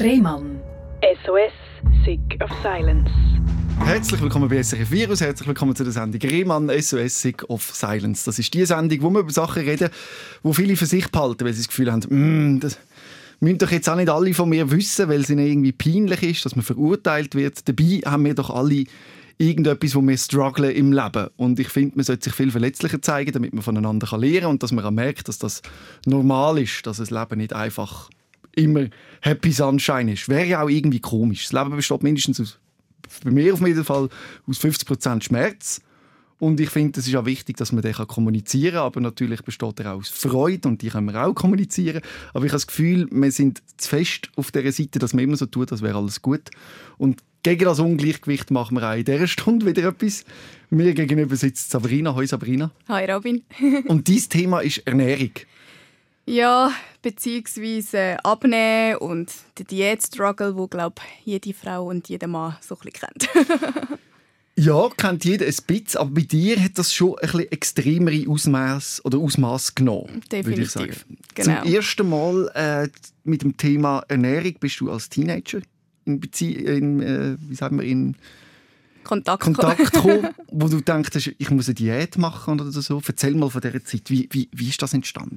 Rehmann. SOS, Sick of Silence. Herzlich willkommen bei SRF Virus, herzlich willkommen zu der Sendung Rehmann SOS Sick of Silence. Das ist die Sendung, wo wir über Sachen reden, wo viele für sich behalten, weil sie das Gefühl haben, mm, das müssen doch jetzt auch nicht alle von mir wissen, weil es ihnen irgendwie peinlich ist, dass man verurteilt wird. Dabei haben wir doch alle irgendetwas, wo wir strugglen im Leben. Und ich finde, man sollte sich viel verletzlicher zeigen, damit man voneinander lernen kann und dass man auch merkt, dass das normal ist, dass das Leben nicht einfach immer Happy Sunshine ist. Wäre ja auch irgendwie komisch. Das Leben besteht mindestens aus, bei mir auf jeden Fall aus 50% Schmerz. Und ich finde, es ist auch wichtig, dass man den kommunizieren kann. Aber natürlich besteht er auch aus Freude und die können wir auch kommunizieren. Aber ich habe das Gefühl, wir sind zu fest auf der Seite, dass man immer so tut, als wäre alles gut. Und gegen das Ungleichgewicht machen wir auch in dieser Stunde wieder etwas. Mir gegenüber sitzt Sabrina. Hallo Sabrina. Hi Robin. und dieses Thema ist Ernährung. Ja, beziehungsweise Abnehmen und der Diät-Struggle, wo glaube jede Frau und jeder Mann so ein bisschen kennt. ja, kennt jeder ein bisschen, aber bei dir hat das schon ein bisschen extremere Ausmaß oder Ausmaß genommen, Definitiv. ich sagen. Genau. Zum ersten Mal äh, mit dem Thema Ernährung bist du als Teenager in, Bezie in äh, wie sagen wir, in Kontakt, Kontakt kommen, wo du denkst, ich muss eine Diät machen oder so. Erzähl mal von dieser Zeit. Wie, wie, wie ist das entstanden?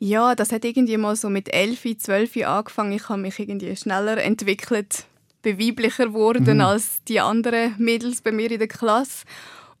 Ja, das hat irgendwie mal so mit 11, 12 angefangen. Ich habe mich irgendwie schneller entwickelt, beweiblicher geworden mhm. als die anderen Mädels bei mir in der Klasse.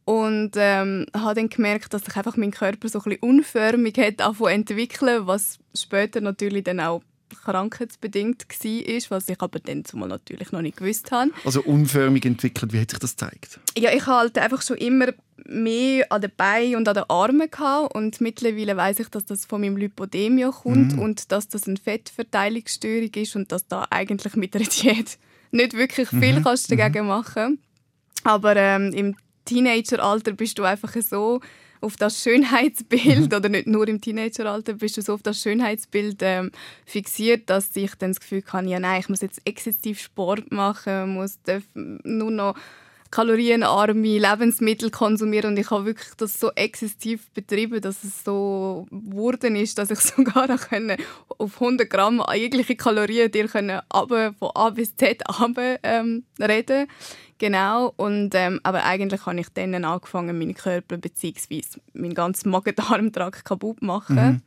Und ähm, habe dann gemerkt, dass sich einfach mein Körper so ein bisschen unförmig hat entwickeln, was später natürlich dann auch krankheitsbedingt war, was ich aber dann zumal natürlich noch nicht gewusst habe. Also unförmig entwickelt, wie hat sich das gezeigt? Ja, ich hatte halt einfach schon immer mehr an den Beinen und an den Armen gehabt und mittlerweile weiß ich, dass das von meinem Lipodemia kommt mm. und dass das eine Fettverteilungsstörung ist und dass da eigentlich mit der Diät nicht wirklich viel mm kannst dagegen mm machen. Aber ähm, im Teenageralter bist du einfach so auf das Schönheitsbild, mhm. oder nicht nur im Teenageralter, bist du so auf das Schönheitsbild ähm, fixiert, dass ich dann das Gefühl habe, ja nein, ich muss jetzt exzessiv Sport machen, muss nur noch kalorienarme Lebensmittel konsumieren und ich habe wirklich das so exzessiv betrieben, dass es so geworden ist, dass ich sogar auf 100 Gramm jegliche Kalorien dir können von A bis Z runter, ähm, reden Genau, und, ähm, aber eigentlich habe ich dann angefangen, meinen Körper bzw. meinen ganzen Magen-Darm-Trakt kaputt zu machen. Mhm.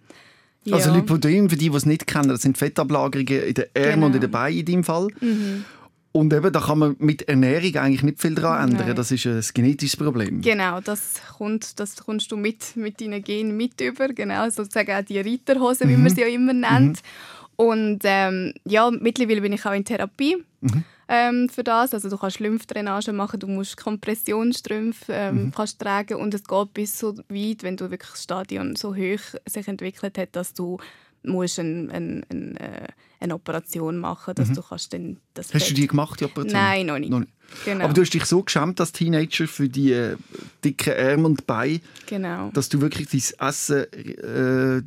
Ja. Also Lipödem, für die, die es nicht kennen, das sind Fettablagerungen in den Armen genau. und in den Beinen in deinem Fall. Mhm. Und eben, da kann man mit Ernährung eigentlich nicht viel daran ändern. Nein. Das ist ein genetisches Problem. Genau, das, kommt, das kommst du mit, mit deinen Genen mit über. Genau, sozusagen auch die Reiterhose, mhm. wie man sie ja immer nennt. Mhm. Und ähm, ja, mittlerweile bin ich auch in Therapie. Mhm ähm, für das. Also du kannst Lymphdrainage machen, du musst Kompressionsstrümpfe ähm, mhm. kannst tragen und es geht bis so weit, wenn du wirklich das Stadion so hoch sich entwickelt hat, dass du musst ein, ein, ein, äh, eine Operation machen, dass mhm. du kannst dann das Hast Fett... du die gemacht, die Operation? Nein, noch nicht. Noch nicht. Genau. Aber du hast dich so geschämt als Teenager für die äh, dicken Arme und Beine, genau. dass du wirklich dein Essen äh,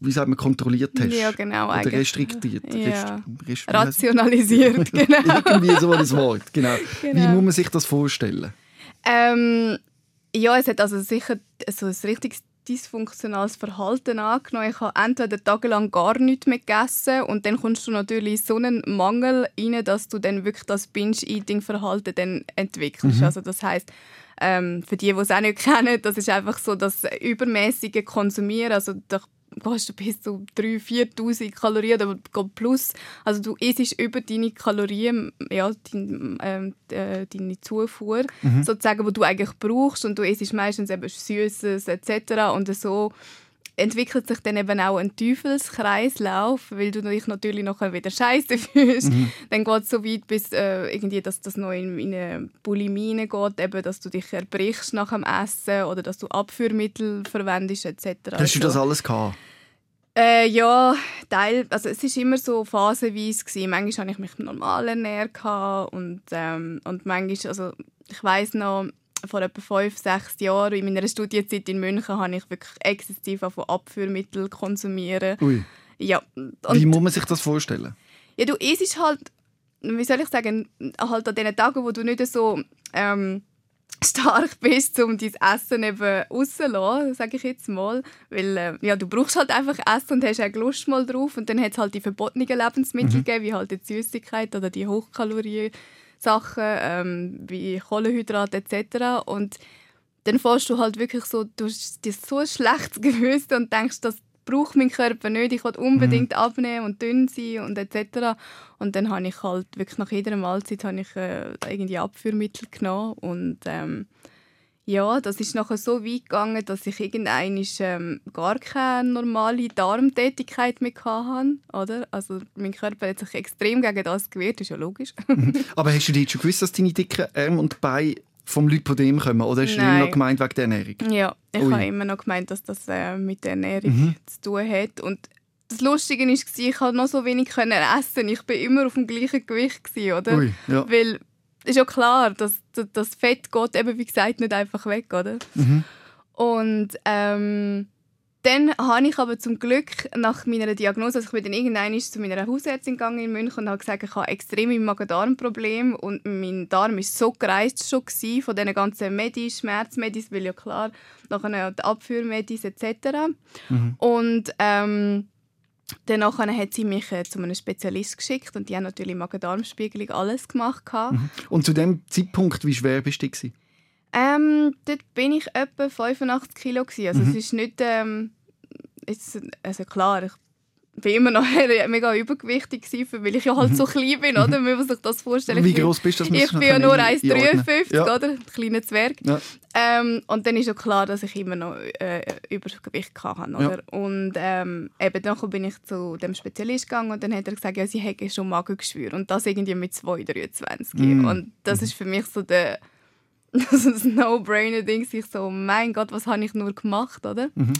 wie sagt man, kontrolliert hast. Ja, genau. Oder restriktiert. Ja. Rest, Rationalisiert, genau. Irgendwie so ein Wort, genau. genau. Wie muss man sich das vorstellen? Ähm, ja, es hat also sicher so ein richtiges dysfunktionales Verhalten angenommen. Ich habe entweder tagelang gar nichts mehr gegessen und dann kommst du natürlich in so einen Mangel rein, dass du dann wirklich das Binge-Eating-Verhalten entwickelst. Mhm. Also das heißt ähm, für die, die es auch nicht kennen, das ist einfach so das übermäßige Konsumieren. Also gehst du bis zu 3.000, 4.000 Kalorien oder plus. Also du isst über deine Kalorien, ja, dein, ähm, äh, deine Zufuhr, mhm. sozusagen, die du eigentlich brauchst und du isst meistens eben Süßes etc. Und so entwickelt sich dann eben auch ein Teufelskreislauf, weil du dich natürlich nachher wieder scheiße fühlst. Mhm. Dann geht es so weit, bis äh, irgendwie, dass das noch in, in eine Bulimie geht, eben, dass du dich erbrichst nach dem Essen oder dass du Abführmittel verwendest etc. Hast du das alles gehabt? Äh, ja, Teil, also es ist immer so phasenweise gewesen. Manchmal habe ich mich normal ernährt und, ähm, und manchmal, also ich weiß noch, vor etwa fünf, sechs Jahren in meiner Studienzeit in München habe ich wirklich exzessiv von Abführmitteln konsumieren. Ui. Ja. Wie muss man sich das vorstellen? Ja, du isst halt, wie soll ich sagen, halt an den Tagen, wo du nicht so ähm, stark bist, um dein Essen eben rauszulassen, sage ich jetzt mal. Weil äh, ja, du brauchst halt einfach Essen und hast auch Lust mal drauf. Und dann hat es halt die verbotenen Lebensmittel mhm. gegeben, wie halt die Süßigkeit oder die Hochkalorien-Sachen, ähm, wie Kohlenhydrate etc. Und dann fährst du halt wirklich so, du hast dir so ein schlechtes Gewissen und denkst, das braucht mein Körper nicht, ich will unbedingt mhm. abnehmen und dünn sein und etc. Und dann habe ich halt wirklich nach jeder Mahlzeit habe ich, äh, irgendwie Abführmittel genommen und ähm, ja, das ist nachher so weit gegangen, dass ich irgendwann ähm, gar keine normale Darmtätigkeit mehr hatte. Oder? Also mein Körper hat sich extrem gegen das gewehrt, ist ja logisch. Aber hast du dir schon gewusst, dass deine dicken Arme und Beine vom Lipodem kommen? Oder hast du immer noch gemeint wegen der Ernährung? Ja, ich habe immer noch gemeint, dass das äh, mit der Ernährung mhm. zu tun hat. Und das Lustige war, ich konnte noch so wenig essen. Ich war immer auf dem gleichen Gewicht, oder? Ui, ja. Weil es ist ja klar, dass das Fett geht eben, wie gesagt, nicht einfach weg, oder? Mhm. Und ähm, dann habe ich aber zum Glück nach meiner Diagnose, also ich bin dann irgendwann zu meiner Hausärztin gegangen in München und habe gesagt, ich habe extreme Magen-Darm-Probleme und mein Darm war so gereist schon von diesen ganzen Medis, Schmerzmedis, weil ja klar, nachher die Abführmedis etc. Mhm. Und ähm, Danach hat sie mich äh, zu einem Spezialist geschickt und die haben natürlich Magen-Darm-Spiegelung alles gemacht. Mhm. Und zu dem Zeitpunkt, wie schwer bist du? Ähm, dort bin ich etwa 85 Kilo. Also mhm. es ist nicht... Ähm, jetzt, also klar, ich bin immer noch mega übergewichtig weil ich ja halt so klein bin, oder? Man muss sich das vorstellen. Wie groß bist du? Ich bin ja nur 1,53, ja. oder? Ein kleiner Zwerg. Ja. Ähm, und dann ist ja klar, dass ich immer noch äh, Übergewicht hatte, oder? Ja. Und ähm, eben dann bin ich zu dem Spezialist gegangen und dann hat er gesagt, ja, sie hätte schon Magengeschwür und das irgendwie mit 2,23. Mm. Und das mhm. ist für mich so der das ist ein No-Brainer-Ding. Ich so, mein Gott, was habe ich nur gemacht, oder? Mhm.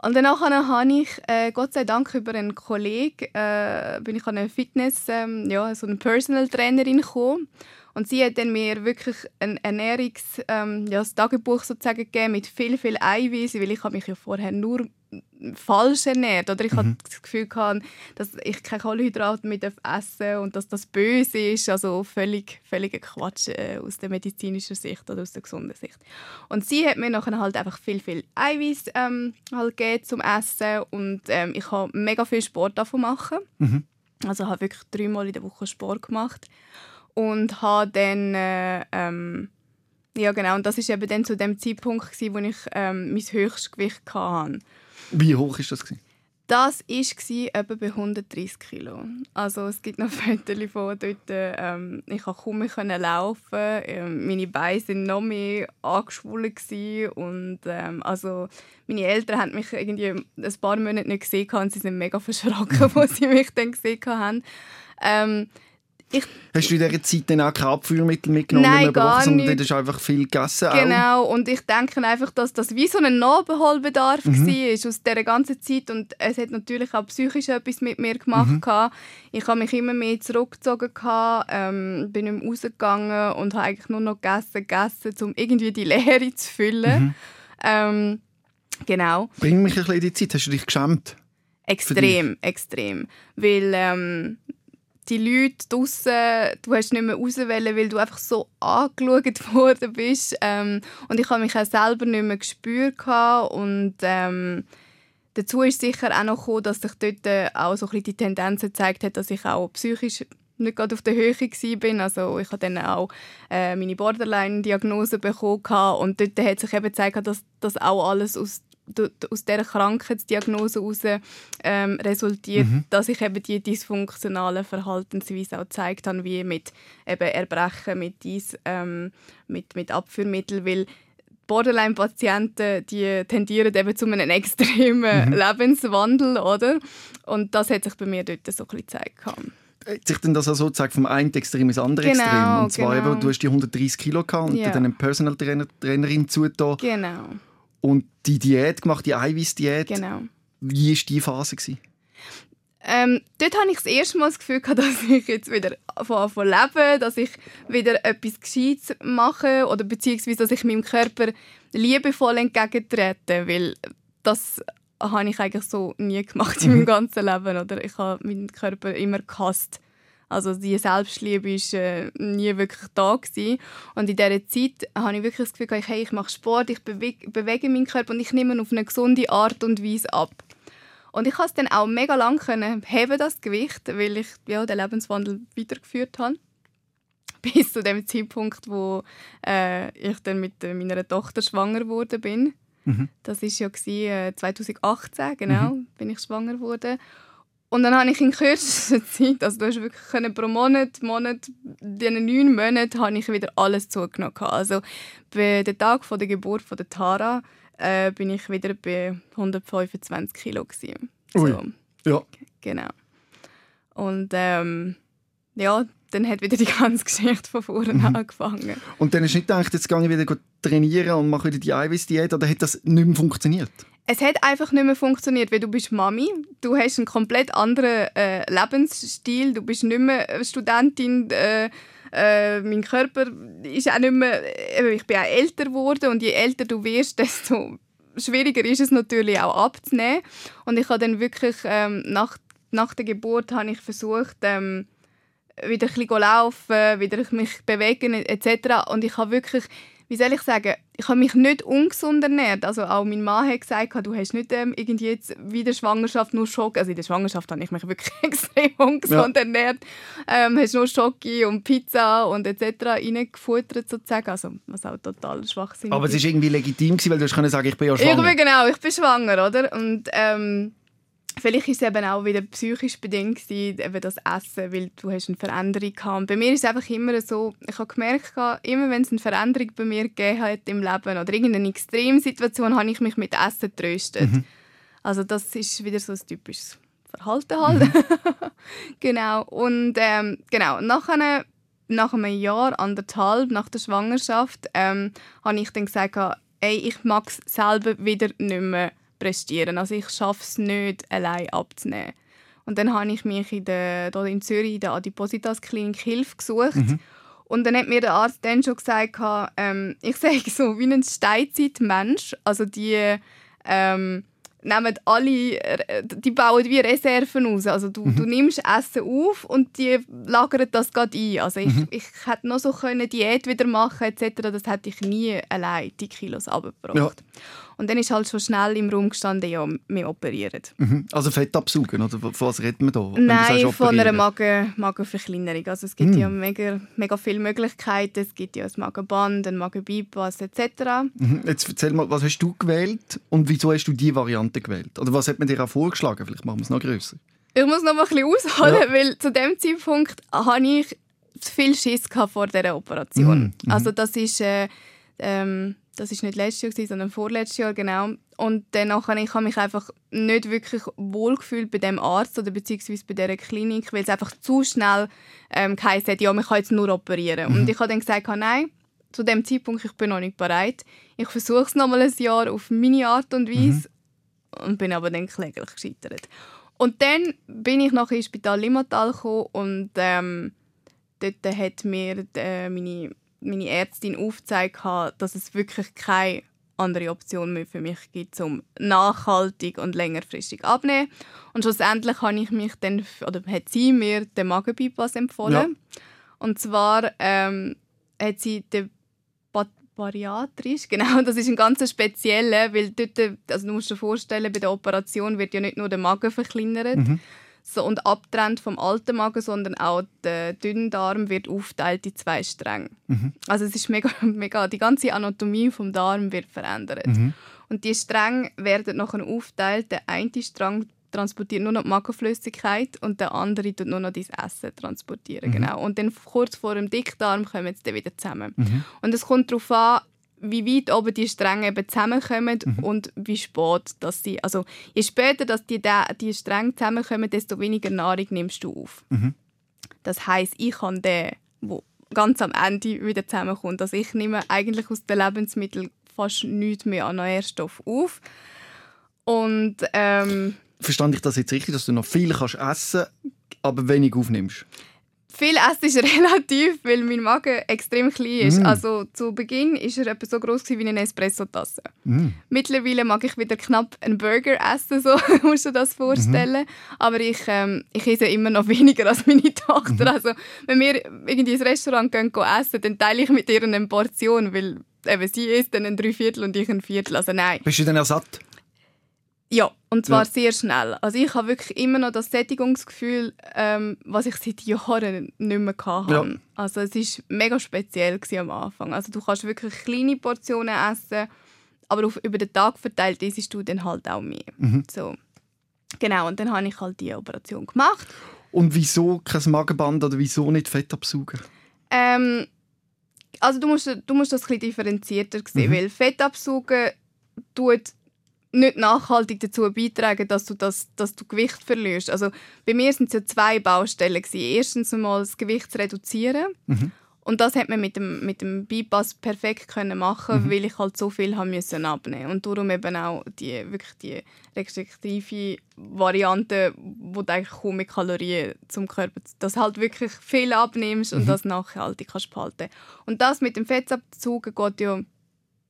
Und danach habe ich, äh, Gott sei Dank, über einen Kollegen, äh, bin ich an eine Fitness, ähm, ja, so eine Personal Trainerin gekommen. Und sie hat dann mir wirklich ein Ernährungs, ähm, ja, das Tagebuch sozusagen gegeben mit viel, viel Eiweiß, weil ich habe mich ja vorher nur falsch ernährt. Oder ich mhm. hatte das Gefühl, gehabt, dass ich keine Kohlenhydrate mehr essen und dass das böse ist. Also völlig, völliger Quatsch äh, aus der medizinischen Sicht oder aus der gesunden Sicht. Und sie hat mir nachher halt einfach viel, viel Eiweiß ähm, halt gegeben zum Essen und ähm, ich habe mega viel Sport davon machen. Mhm. Also habe wirklich dreimal in der Woche Sport gemacht und habe dann äh, ähm, ja genau und das ist eben dann zu dem Zeitpunkt gewesen, wo ich ähm, mein Höchstgewicht hatte. Wie hoch ist das? Gewesen? Das war etwa bei 130 Kilo. Also es gibt noch Fotos von dort, ähm, ich konnte kaum mehr laufen, ähm, meine Beine waren noch mehr angeschwollen und ähm, also meine Eltern haben mich irgendwie ein paar Monate nicht gesehen und sie sind mega verschrocken, als sie mich dann gesehen haben. Ich, hast du in dieser Zeit dann auch keine Abführmittel mitgenommen, Nein, gar sondern nicht. du hast einfach viel gegessen? Genau, auch? und ich denke einfach, dass das wie so ein Nachholbedarf mhm. war aus dieser ganzen Zeit und es hat natürlich auch psychisch etwas mit mir gemacht. Mhm. Ich habe mich immer mehr zurückgezogen, ähm, bin nicht mehr rausgegangen und habe eigentlich nur noch gegessen, gegessen, um irgendwie die Leere zu füllen. Mhm. Ähm, genau. Bring mich ein bisschen in die Zeit, hast du dich geschämt? Extrem, extrem. Weil ähm, die Leute draussen, du hast nicht mehr rauswählen, weil du einfach so angeschaut worden bist. Ähm, und ich habe mich auch selber nicht mehr gespürt. Und ähm, dazu ist sicher auch noch gekommen, dass sich dort äh, auch so ein bisschen die Tendenz gezeigt hat, dass ich auch psychisch nicht gerade auf der Höhe war. Also ich habe dann auch äh, meine Borderline-Diagnose bekommen und dort hat sich eben gezeigt, dass das auch alles aus aus dieser Krankheitsdiagnose heraus ähm, resultiert, mhm. dass ich eben die dysfunktionalen Verhaltensweisen auch gezeigt habe, wie mit eben Erbrechen, mit, dies, ähm, mit, mit Abführmitteln, weil Borderline-Patienten die tendieren eben zu einem extremen mhm. Lebenswandel, oder? Und das hat sich bei mir dort so ein bisschen gezeigt. Hat sich denn das also sozusagen vom einen Extrem ins andere genau, Extrem? Und zwar genau. eben, du hast die 130 Kilo gehabt und ja. dann eine Personal Trainer, Trainerin zugetan. Genau und die Diät gemacht, die Eiweißdiät. Genau. Wie war diese Phase? Gewesen? Ähm, dort hatte ich das erste Mal das Gefühl, dass ich jetzt wieder von leben dass ich wieder etwas Gescheites mache oder beziehungsweise, dass ich meinem Körper liebevoll entgegentrete, weil das habe ich eigentlich so nie gemacht in meinem mhm. ganzen Leben. Oder? Ich habe meinen Körper immer gehasst. Also die Selbstliebe war äh, nie wirklich da. Gewesen. Und in dieser Zeit habe ich wirklich das Gefühl, hey, ich mache Sport, ich bewege, bewege meinen Körper und ich nehme ihn auf eine gesunde Art und Weise ab. Und ich konnte es dann auch mega lang können heben, das Gewicht, weil ich ja, den Lebenswandel weitergeführt habe. Bis zu dem Zeitpunkt, wo äh, ich dann mit äh, meiner Tochter schwanger geworden bin. Mhm. Das war ja gewesen, äh, 2018, genau, mhm. bin ich schwanger geworden. Und dann habe ich in kürzester Zeit, also du hast wirklich können, pro Monat, Monat, diesen neun Monaten, habe ich wieder alles zugenommen. Also bei dem Tag von der Geburt von der Tara äh, bin ich wieder bei 125 Kilo gewesen. So. Ja. Genau. Und ähm, ja, dann hat wieder die ganze Geschichte von vorne mhm. angefangen. Und dann hast du nicht gedacht, jetzt gehe ich wieder trainieren und mache wieder die Eiweißdiät oder hat das nicht mehr funktioniert? Es hat einfach nicht mehr funktioniert, weil du bist Mami, du hast einen komplett anderen äh, Lebensstil, du bist nicht mehr Studentin, äh, äh, mein Körper ist auch nicht mehr, ich bin auch älter geworden und je älter du wirst, desto schwieriger ist es natürlich auch abzunehmen. Und ich habe dann wirklich ähm, nach, nach der Geburt habe ich versucht, ähm, wieder ein bisschen laufen, wieder mich bewegen etc. Und ich habe wirklich, wie soll ich sagen, ich habe mich nicht ungesund ernährt. Also auch mein Mann hat gesagt, du hast nicht ähm, irgendwie jetzt wie der Schwangerschaft nur Schock. Also in der Schwangerschaft habe ich mich wirklich extrem ungesund ja. ernährt. Ähm, hast nur Schoki und Pizza und etc. reingefuttert sozusagen. Also was auch total schwachsinnig Aber es ist irgendwie legitim weil du hast sagen, ich bin ja schwanger. Ich bin genau, ich bin schwanger, oder? Und ähm, Vielleicht ist es eben auch wieder psychisch bedingt, eben das Essen, weil du hast eine Veränderung gehabt. Bei mir ist es einfach immer so, ich habe gemerkt, immer wenn es eine Veränderung bei mir gegeben hat im Leben oder irgendeine Extremsituation, habe ich mich mit Essen getröstet. Mhm. Also das ist wieder so ein typisches Verhalten halt. Mhm. genau. Und ähm, genau, nachher, nach einem Jahr, anderthalb, nach der Schwangerschaft, ähm, habe ich dann gesagt, ey, ich mag es selber wieder nicht mehr prestieren. Also ich schaffe es nicht, allein abzunehmen. Und dann habe ich mich in, der, hier in Zürich in der Adipositas-Klinik Hilfe gesucht. Mhm. Und dann hat mir der Arzt dann schon gesagt, ähm, ich sage so wie ein Steinzeitmensch. Also die ähm, nehmen alle, die bauen wie Reserven aus. Also du, mhm. du nimmst Essen auf und die lagern das gerade ein. Also ich, mhm. ich hätte noch so können Diät wieder machen etc. Das hätte ich nie allein die Kilos abgebracht. Ja. Und dann ist halt schon schnell im Raum gestanden, ja, wir operieren. Mhm. Also Fett absaugen, oder von was reden wir da? Nein, von einer Magen, Magenverkleinerung. Also es gibt mhm. ja mega, mega viele Möglichkeiten. Es gibt ja ein Magenband, ein Magenbypass etc. Mhm. Jetzt erzähl mal, was hast du gewählt und wieso hast du diese Variante gewählt? Oder was hat man dir auch vorgeschlagen? Vielleicht machen wir es noch grösser. Ich muss noch mal ein bisschen ausholen, ja. weil zu dem Zeitpunkt hatte ich zu viel Schiss vor dieser Operation. Mhm. Also das ist... Äh, ähm, das ist nicht letztes Jahr, sondern vorletztes Jahr, genau. Und danach habe ich mich einfach nicht wirklich wohlgefühlt bei dem Arzt oder beziehungsweise bei dieser Klinik, weil es einfach zu schnell ähm, geheißen hat, ja, man kann jetzt nur operieren. Mhm. Und ich habe dann gesagt, nein, zu dem Zeitpunkt ich bin noch nicht bereit. Ich versuche es noch mal ein Jahr auf meine Art und Weise mhm. und bin aber dann kläglich gescheitert. Und dann bin ich nach ins Spital Limmatal gekommen und ähm, dort hat mir äh, meine meine Ärztin aufgezeigt hat, dass es wirklich keine andere Option mehr für mich gibt, um nachhaltig und längerfristig abnehmen. Und schlussendlich habe ich mich dann, oder hat sie mir den Magenbypass empfohlen. Ja. Und zwar ähm, hat sie den bariatrisch, genau, das ist ein ganz spezieller, weil dort, also du musst dir vorstellen, bei der Operation wird ja nicht nur der Magen verkleinert, mhm so, und abtrennt vom alten Magen, sondern auch der Dünndarm wird aufteilt in zwei Stränge. Mhm. Also es ist mega, mega, die ganze Anatomie vom Darm wird verändert. Mhm. Und die Stränge werden nachher aufteilt. Der eine Strang transportiert nur noch die Magenflüssigkeit und der andere tut nur noch das Essen transportieren. Mhm. Genau. Und dann kurz vor dem Dickdarm kommen sie dann wieder zusammen. Mhm. Und es kommt darauf an, wie weit oben die Stränge eben zusammenkommen mhm. und wie spät dass sie, also je später dass die, die Stränge zusammenkommen, desto weniger Nahrung nimmst du auf. Mhm. Das heißt, ich kann den, wo ganz am Ende wieder zusammenkommt. Also ich nehme eigentlich aus den Lebensmitteln fast nichts mehr an Nährstoff auf. Und ähm, Verstand ich das jetzt richtig, dass du noch viel kannst essen, aber wenig aufnimmst? Viel essen ist relativ, weil mein Magen extrem klein ist. Mm. Also zu Beginn war er etwa so groß wie eine Espresso-Tasse. Mm. Mittlerweile mag ich wieder knapp einen Burger essen, so musst du dir das vorstellen. Aber ich, ähm, ich esse immer noch weniger als meine Tochter. Also wenn wir irgendwie ins Restaurant gehen, gehen essen, dann teile ich mit ihr eine Portion, weil eben, sie isst dann ein Dreiviertel und ich ein Viertel. Also nein. Bist du dann ersatt? Ja, und zwar Ja. sehr schnell. Also ich habe wirklich immer noch das Sättigungsgefühl, ähm, was ich seit Jahren nicht mehr hatte. Ja. Also es war mega speziell am Anfang. Also du kannst wirklich kleine Portionen essen, aber auf, über den Tag verteilt isst du dann halt auch mehr. Mhm. So. Genau, und dann habe ich halt die Operation gemacht. Und wieso kein Magenband oder wieso nicht Fett absaugen? Ähm, also du musst, du musst das ein bisschen differenzierter sehen, Mhm. weil Fett absaugen tut nicht nachhaltig dazu beitragen, dass du, das, dass du Gewicht verlierst. Also bei mir sind es ja zwei Baustellen. Gewesen. Erstens einmal das Gewicht zu reduzieren. Mhm. Und das hat man mit dem, mit dem Bypass perfekt können machen, Mhm. weil ich halt so viel haben müssen abnehmen und darum eben auch die wirklich die restriktive Variante, wo du eigentlich kaum mit Kalorien zum Körper, dass du halt wirklich viel abnimmst Mhm. und das nachhaltig kannst behalten. Und das mit dem Fettabzug geht ja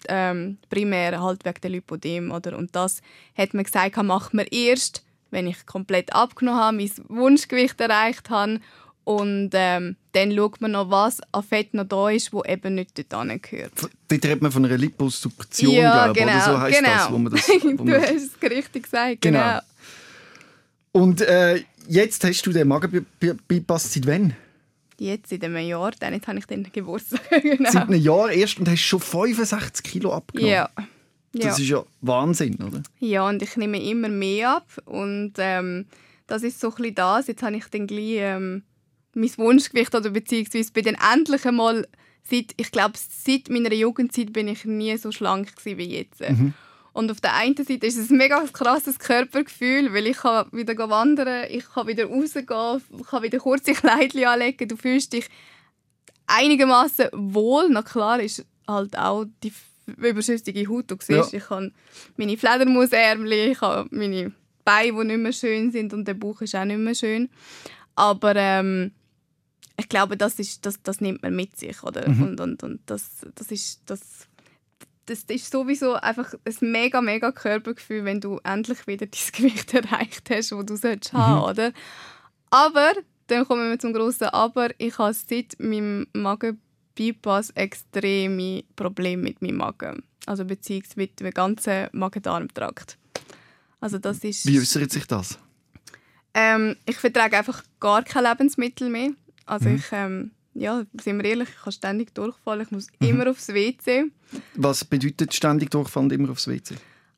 ähm, primär halt wegen der Lipodem oder und das hat man gesagt, macht man erst, wenn ich komplett abgenommen habe, mein Wunschgewicht erreicht habe und ähm, dann schaut man noch, was an Fett noch da ist, wo eben nicht dort gehört. Dort redet man von einer Liposuktion, ja, glaube ich, genau, oder so heisst genau. das, wo man das... Wo du man, hast es richtig gesagt, Genau. genau. und äh, jetzt hast du den Magenbypass seit wann? Jetzt in einem Jahr, dann jetzt habe ich den Geburtstag. genau. Seit einem Jahr erst und hast schon 65 Kilo abgenommen. Ja. Ja. Das ist ja Wahnsinn, oder? ja, und ich nehme immer mehr ab und ähm, das ist so ein das. Jetzt habe ich dann gleich ähm, mein Wunschgewicht oder beziehungsweise bin dann endlich einmal seit, ich glaube, seit meiner Jugendzeit bin ich nie so schlank wie jetzt. Und auf der einen Seite ist es ein mega krasses Körpergefühl, weil ich kann wieder wandern, ich kann wieder rausgehen, ich kann wieder kurze Kleidchen anlegen, du fühlst dich einigermaßen wohl. Na klar ist halt auch die überschüssige Haut. Du siehst, Ja. ich habe meine Fledermausärmchen, ich habe meine Beine, die nicht mehr schön sind und der Bauch ist auch nicht mehr schön. Aber ähm, ich glaube, das, ist, das, das nimmt man mit sich. Oder? Und, und, und das, das, ist, das, das ist sowieso einfach ein mega, mega Körpergefühl, wenn du endlich wieder dein Gewicht erreicht hast, das du sollst haben, oder? Aber, dann kommen wir zum grossen Aber, ich habe seit meinem Magen-Bypass extreme Probleme mit meinem Magen. Also beziehungsweise mit dem ganzen Magen-Darm-Trakt. Also das ist... Wie äußert sich das? Ähm, ich vertrage einfach gar kein Lebensmittel mehr. Also Mhm. ich, ähm, ja, sind wir ehrlich, ich kann ständig durchfallen, ich muss Mhm. immer aufs WC. Was bedeutet ständig durchfallen immer aufs WC?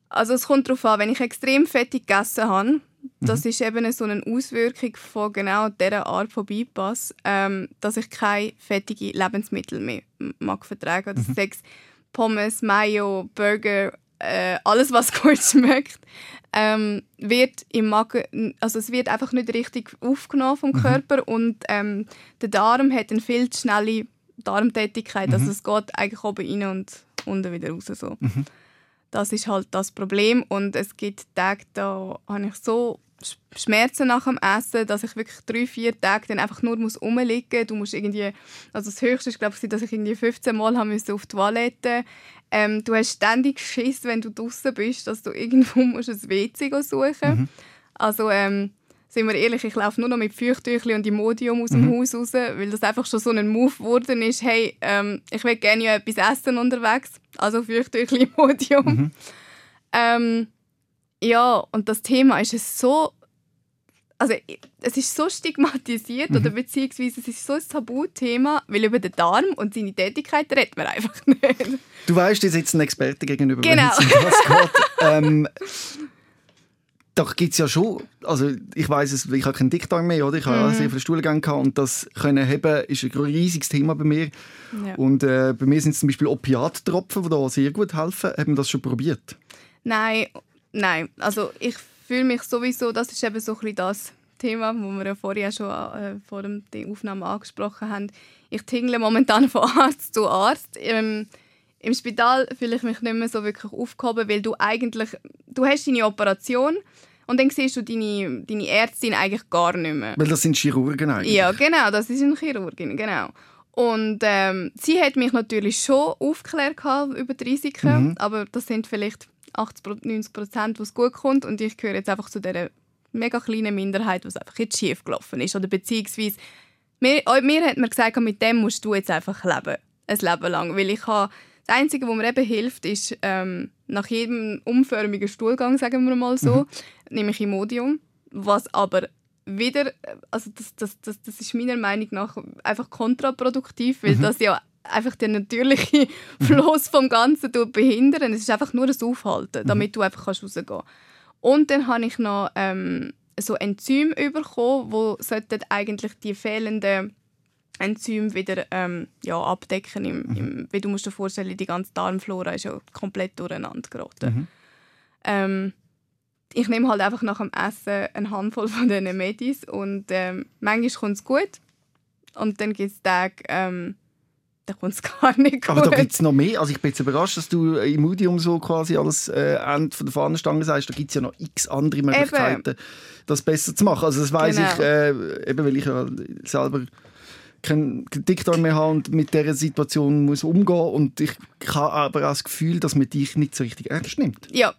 Also es kommt darauf an, wenn ich extrem fettig gegessen habe, Mhm. das ist eben so eine Auswirkung von genau dieser Art von Bypass, ähm, dass ich keine fettigen Lebensmittel mehr mag vertragen. Mhm. Das heißt Pommes, Mayo, Burger, äh, alles was gut schmeckt, ähm, wird im Magen, also es wird einfach nicht richtig aufgenommen vom Mhm. Körper und ähm, der Darm hat eine viel zu schnelle Darmtätigkeit, Mhm. also es geht eigentlich oben rein und unten wieder raus so. Das ist halt das Problem und es gibt Tage, da habe ich so Sch- Schmerzen nach dem Essen, dass ich wirklich drei, vier Tage dann einfach nur muss rumliegen. Du musst irgendwie, also das Höchste ist glaube ich, dass ich irgendwie 15 Mal haben müssen auf die Toilette. Ähm, du hast ständig Schiss, wenn du draußen bist, dass du irgendwo musst ein WC suchen. Also ähm, sind wir ehrlich, ich laufe nur noch mit Feuchttüchli und Imodium aus dem Haus raus, weil das einfach schon so ein Move geworden ist. Hey, ähm, ich will gerne ja etwas essen unterwegs, also Feuchttüchli, Imodium. Ähm, ja, und das Thema ist es so, also es ist so stigmatisiert oder beziehungsweise es ist so ein Tabuthema, weil über den Darm und seine Tätigkeit redet man einfach nicht. Du weißt, ihr sitzt ein Experte gegenüber, Genau. wenn es um das geht. ähm, doch gibt es ja schon, also ich weiß es, ich habe keinen Dickdarm mehr, oder? Ich habe Mhm. sehr viele Stuhlgänge gehabt und das können heben ist ein riesiges Thema bei mir. Ja. Und äh, bei mir sind es zum Beispiel Opiattropfen, die da sehr gut helfen. Haben das schon probiert? Nein, nein. Also ich fühle mich sowieso, das ist eben so ein bisschen das Thema, wo wir ja vorher schon äh, vor dem der Aufnahme angesprochen haben. Ich tingle momentan von Arzt zu Arzt. Ähm, Im Spital fühle ich mich nicht mehr so wirklich aufgehoben, weil du eigentlich, du hast deine Operation, Und dann siehst du deine, deine Ärztin eigentlich gar nicht mehr. Weil das sind Chirurgen eigentlich. Ja, genau, das ist eine Chirurgin, genau. Und ähm, sie hat mich natürlich schon aufgeklärt über die Risiken, mhm. aber das sind vielleicht 80, 90 Prozent, wo es gut kommt und ich gehöre jetzt einfach zu dieser mega kleinen Minderheit, was einfach jetzt schief gelaufen ist oder beziehungsweise mir, mir hat man gesagt, mit dem musst du jetzt einfach leben, ein Leben lang, weil ich habe das Einzige, was mir eben hilft, ist ähm, nach jedem umförmigen Stuhlgang, sagen wir mal so, mhm. nehme ich Imodium, was aber wieder, also das, das, das, das ist meiner Meinung nach einfach kontraproduktiv, weil mhm. das ja einfach den natürlichen mhm. Fluss vom Ganzen behindern. Es ist einfach nur ein Aufhalten, damit mhm. du einfach rausgehen kannst. Und dann habe ich noch ähm, so Enzyme bekommen, wo eigentlich die fehlenden Enzyme wieder ähm, ja, abdecken. Im, mhm. im, wie du musst dir vorstellen, die ganze Darmflora ist ja komplett durcheinander geraten. Mhm. Ähm, ich nehme halt einfach nach dem Essen eine Handvoll von diesen Medis und ähm, manchmal kommt es gut und dann gibt es Tage, ähm, da kommt es gar nicht gut. Aber da gibt es noch mehr. Also ich bin jetzt überrascht, dass du Immudium so quasi alles äh, Ende von der Fahnenstange sagst. Da gibt es ja noch x andere Möglichkeiten, eben. das besser zu machen. Also das weiß genau. ich, äh, eben weil ich ja selber keinen Dickdarm mehr habe und mit dieser Situation muss umgehen und ich habe aber auch das Gefühl, dass man dich nicht so richtig ernst nimmt. Ja,